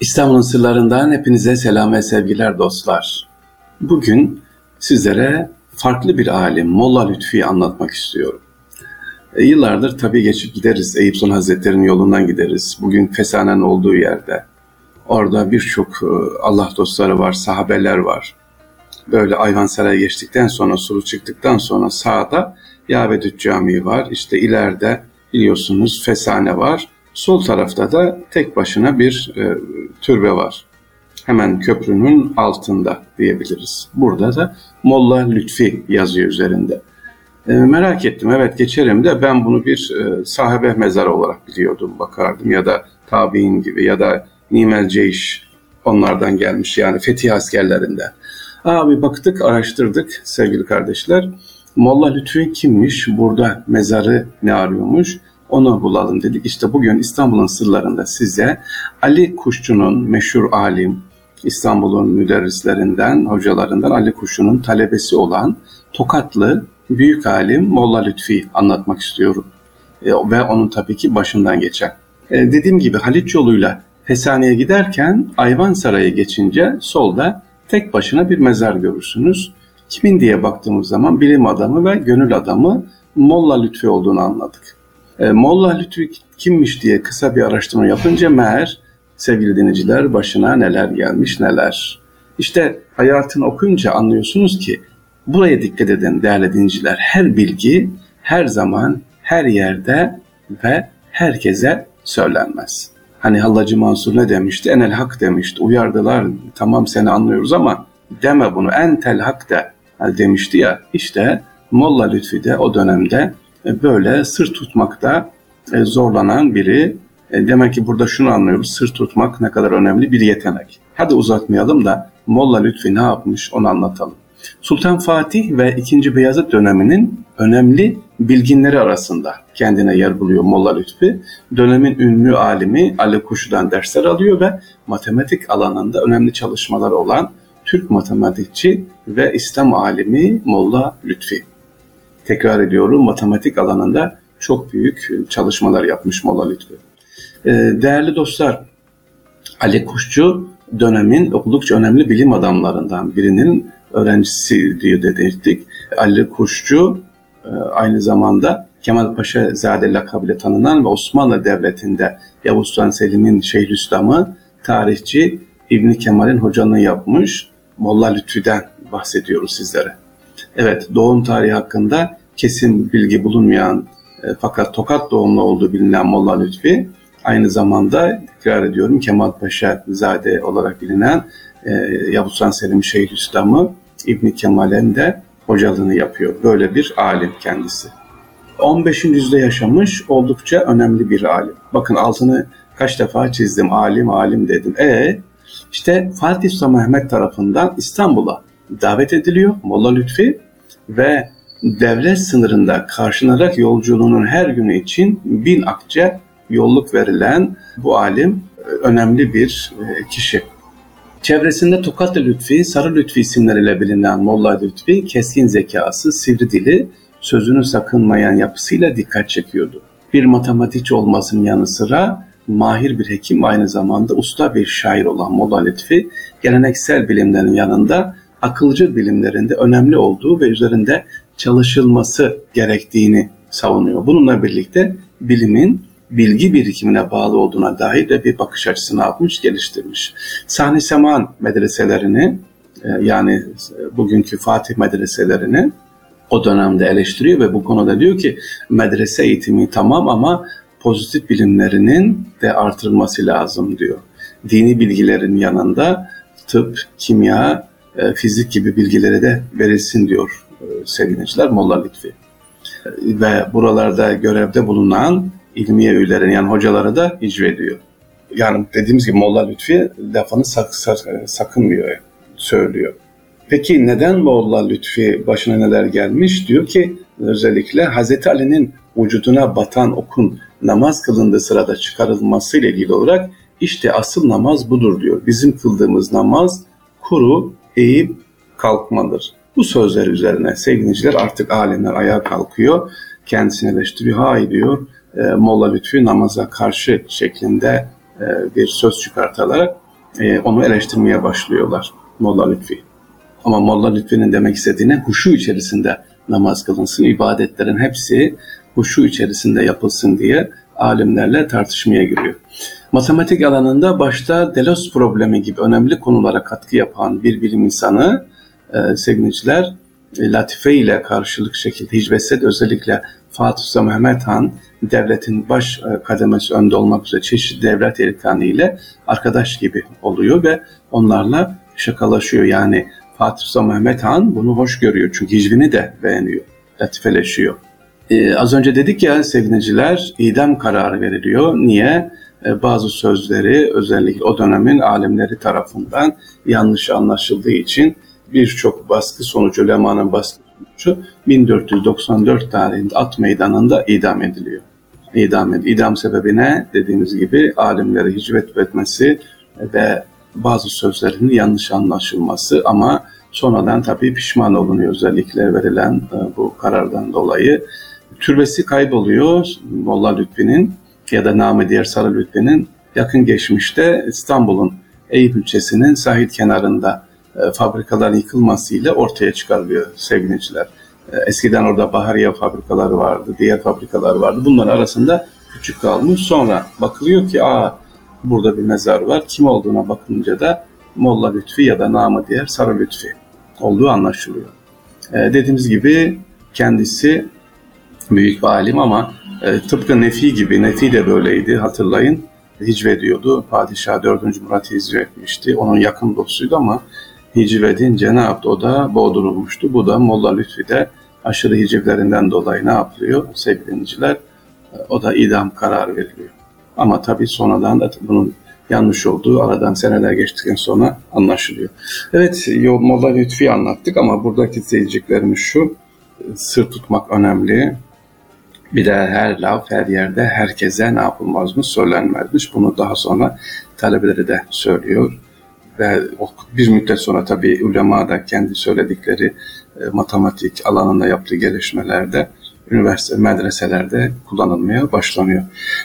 İstanbul'un sırlarından hepinize selam ve sevgiler dostlar. Bugün sizlere farklı bir alim Molla Lütfi'yi anlatmak istiyorum. E, yıllardır tabii geçip gideriz. Eyüp Sultan Hazretleri'nin yolundan gideriz. Bugün Fesane'nin olduğu yerde. Orada birçok e, Allah dostları var, sahabeler var. Böyle Ayvansaray'a geçtikten sonra, suru çıktıktan sonra sağda Yavedüt Camii var. İşte ileride biliyorsunuz Fesane var. Sol tarafta da tek başına bir e, türbe var. Hemen köprünün altında diyebiliriz. Burada da Molla Lütfi yazıyor üzerinde. E, merak ettim evet geçerim de ben bunu bir e, sahabe mezarı olarak biliyordum bakardım ya da tabi'in gibi ya da Nimel Ceyş onlardan gelmiş yani fetih askerlerinden. Abi baktık araştırdık sevgili kardeşler. Molla Lütfi kimmiş? Burada mezarı ne arıyormuş? Onu bulalım dedik. İşte bugün İstanbul'un sırlarında size Ali Kuşçu'nun meşhur alim, İstanbul'un müderrislerinden, hocalarından Ali Kuşçu'nun talebesi olan Tokatlı büyük alim Molla Lütfi anlatmak istiyorum. E, ve onun tabii ki başından geçen. E, dediğim gibi Haliç yoluyla Fesane'ye giderken Ayvansaray'a geçince solda tek başına bir mezar görürsünüz. Kimin diye baktığımız zaman bilim adamı ve gönül adamı Molla Lütfi olduğunu anladık. E, Molla Lütfi kimmiş diye kısa bir araştırma yapınca meğer sevgili dinleyiciler başına neler gelmiş neler. İşte hayatını okuyunca anlıyorsunuz ki buraya dikkat edin değerli dinleyiciler. Her bilgi her zaman her yerde ve herkese söylenmez. Hani Hallacı Mansur ne demişti? Enel hak demişti. Uyardılar. Tamam seni anlıyoruz ama deme bunu. En tel hak de demişti ya. İşte Molla Lütfi de o dönemde böyle sır tutmakta e, zorlanan biri. E, demek ki burada şunu anlıyoruz. Sır tutmak ne kadar önemli bir yetenek. Hadi uzatmayalım da Molla Lütfi ne yapmış onu anlatalım. Sultan Fatih ve 2. Beyazıt döneminin önemli bilginleri arasında kendine yer buluyor Molla Lütfi. Dönemin ünlü alimi Ali Kuşu'dan dersler alıyor ve matematik alanında önemli çalışmalar olan Türk matematikçi ve İslam alimi Molla Lütfi tekrar ediyorum matematik alanında çok büyük çalışmalar yapmış Molla Lütfü. Ee, değerli dostlar, Ali Kuşçu dönemin oldukça önemli bilim adamlarından birinin öğrencisi diye dedik. Ali Kuşçu e, aynı zamanda Kemal Paşa Zade lakabıyla tanınan ve Osmanlı Devleti'nde Yavuz Sultan Selim'in Şeyhülislam'ı tarihçi İbni Kemal'in hocanı yapmış. Molla Lütfü'den bahsediyoruz sizlere. Evet doğum tarihi hakkında kesin bilgi bulunmayan e, fakat Tokat doğumlu olduğu bilinen Molla Lütfi aynı zamanda tekrar ediyorum Kemal Paşa Zade olarak bilinen e, Yavuz Han Selim Şeyhülislam'ı İbni Kemal'en de hocalığını yapıyor. Böyle bir alim kendisi. 15. yüzyılda yaşamış oldukça önemli bir alim. Bakın altını kaç defa çizdim. Alim alim dedim. E işte Fatih Sultan Mehmet tarafından İstanbul'a davet ediliyor Molla Lütfi ve devlet sınırında karşılanarak yolculuğunun her günü için bin akçe yolluk verilen bu alim e, önemli bir e, kişi. Çevresinde Tokatlı Lütfi, Sarı Lütfi isimleriyle bilinen Molla Lütfi, keskin zekası, sivri dili, sözünü sakınmayan yapısıyla dikkat çekiyordu. Bir matematikçi olmasının yanı sıra mahir bir hekim aynı zamanda usta bir şair olan Molla Lütfi, geleneksel bilimlerin yanında akılcı bilimlerinde önemli olduğu ve üzerinde çalışılması gerektiğini savunuyor. Bununla birlikte bilimin bilgi birikimine bağlı olduğuna dair de bir bakış açısını almış, geliştirmiş. Sahni Seman medreselerini e, yani bugünkü Fatih medreselerini o dönemde eleştiriyor ve bu konuda diyor ki medrese eğitimi tamam ama pozitif bilimlerinin de artırılması lazım diyor. Dini bilgilerin yanında tıp, kimya, e, fizik gibi bilgileri de verilsin diyor e, sevgiliciler Molla Lütfi. Ve buralarda görevde bulunan ilmiye üyelerin yani hocaları da ediyor. Yani dediğimiz gibi Molla Lütfi lafını sak, sak, sakınmıyor, söylüyor. Peki neden Molla Lütfi başına neler gelmiş? Diyor ki özellikle Hazreti Ali'nin vücuduna batan okun namaz kılındığı sırada çıkarılması ile ilgili olarak işte asıl namaz budur diyor. Bizim kıldığımız namaz kuru, eğip kalkmadır. Bu sözler üzerine sevgiliciler artık alemler ayağa kalkıyor. Kendisini eleştiriyor. Hay diyor e, Molla Lütfi namaza karşı şeklinde e, bir söz çıkartarak e, onu eleştirmeye başlıyorlar Molla Lütfi. Ama Molla Lütfi'nin demek istediğine huşu içerisinde namaz kılınsın, ibadetlerin hepsi huşu içerisinde yapılsın diye alimlerle tartışmaya giriyor. Matematik alanında başta Delos problemi gibi önemli konulara katkı yapan bir bilim insanı e, sevgiliciler e, latife ile karşılık şekilde hicvetsed özellikle Fatih Sultan Mehmet Han devletin baş e, kademesi önde olmak üzere çeşitli devlet erkanı ile arkadaş gibi oluyor ve onlarla şakalaşıyor. Yani Fatih Sultan Mehmet Han bunu hoş görüyor çünkü hicvini de beğeniyor, latifeleşiyor. Ee, az önce dedik ya sevgiliciler idam kararı veriliyor. Niye? Ee, bazı sözleri özellikle o dönemin alimleri tarafından yanlış anlaşıldığı için birçok baskı sonucu, Leman'ın baskı sonucu 1494 tarihinde At Meydanı'nda idam ediliyor. İdam, ed idam sebebi ne? Dediğimiz gibi alimleri hicvet etmesi ve bazı sözlerinin yanlış anlaşılması ama sonradan tabii pişman olunuyor özellikle verilen e, bu karardan dolayı. Türbesi kayboluyor Molla Lütfi'nin ya da namı diğer Sarı Lütfi'nin yakın geçmişte İstanbul'un Eyüp ilçesinin sahil kenarında e, fabrikaların yıkılmasıyla ortaya çıkarılıyor sevgiliciler. E, eskiden orada bahariye fabrikaları vardı, diğer fabrikalar vardı. Bunların arasında küçük kalmış. Sonra bakılıyor ki aa burada bir mezar var. Kim olduğuna bakınca da Molla Lütfi ya da namı diğer Sarı Lütfi olduğu anlaşılıyor. E, dediğimiz gibi kendisi büyük bir alim ama e, tıpkı Nefi gibi, Nefi de böyleydi hatırlayın. Hicvediyordu. Padişah 4. Murat hicvetmişti. Onun yakın dostuydu ama hicvedince ne yaptı? O da boğdurulmuştu. Bu da Molla Lütfi de aşırı hicivlerinden dolayı ne yapılıyor sevgili dinleyiciler? E, o da idam kararı veriliyor. Ama tabii sonradan da bunun yanlış olduğu aradan seneler geçtikten sonra anlaşılıyor. Evet, Molla Lütfi'yi anlattık ama buradaki izleyeceklerimiz şu, sır tutmak önemli. Bir de her laf her yerde herkese ne yapılmazmış söylenmezmiş. Bunu daha sonra talebeleri de söylüyor. Ve bir müddet sonra tabii ulema da kendi söyledikleri e, matematik alanında yaptığı gelişmelerde üniversite, medreselerde kullanılmaya başlanıyor.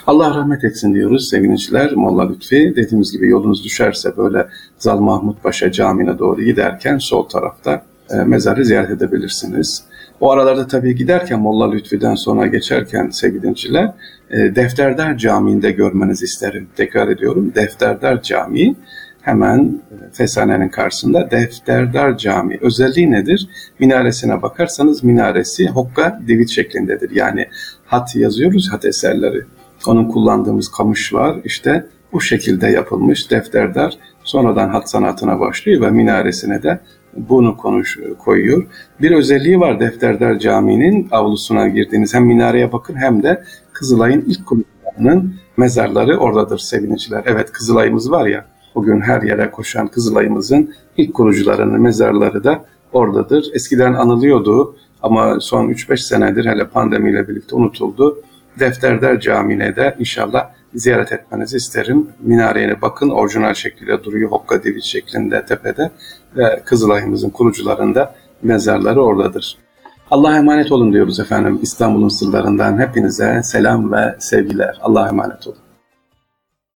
Allah rahmet etsin diyoruz sevgiliciler. Molla Lütfi dediğimiz gibi yolunuz düşerse böyle Zal Mahmut Paşa Camii'ne doğru giderken sol tarafta e, mezarı ziyaret edebilirsiniz. O aralarda tabii giderken Molla Lütfi'den sonra geçerken sevgili e, Defterdar Camii'nde görmenizi isterim. Tekrar ediyorum Defterdar Camii hemen e, Fesane'nin karşısında Defterdar Camii. Özelliği nedir? Minaresine bakarsanız minaresi hokka divit şeklindedir. Yani hat yazıyoruz hat eserleri. Onun kullandığımız kamış var. İşte bu şekilde yapılmış defterdar sonradan hat sanatına başlıyor ve minaresine de bunu konuş koyuyor. Bir özelliği var Defterdar Camii'nin avlusuna girdiğiniz hem minareye bakın hem de Kızılay'ın ilk kurucularının mezarları oradadır seviniciler. Evet Kızılay'ımız var ya bugün her yere koşan Kızılay'ımızın ilk kurucularının mezarları da oradadır. Eskiden anılıyordu ama son 3-5 senedir hele pandemiyle birlikte unutuldu. Defterdar Camii'ne de inşallah ziyaret etmenizi isterim. Minareye bakın orijinal şekilde duruyor Hokka Devi şeklinde tepede ve Kızılay'ımızın kurucularında mezarları oradadır. Allah'a emanet olun diyoruz efendim İstanbul'un sırlarından hepinize selam ve sevgiler. Allah'a emanet olun.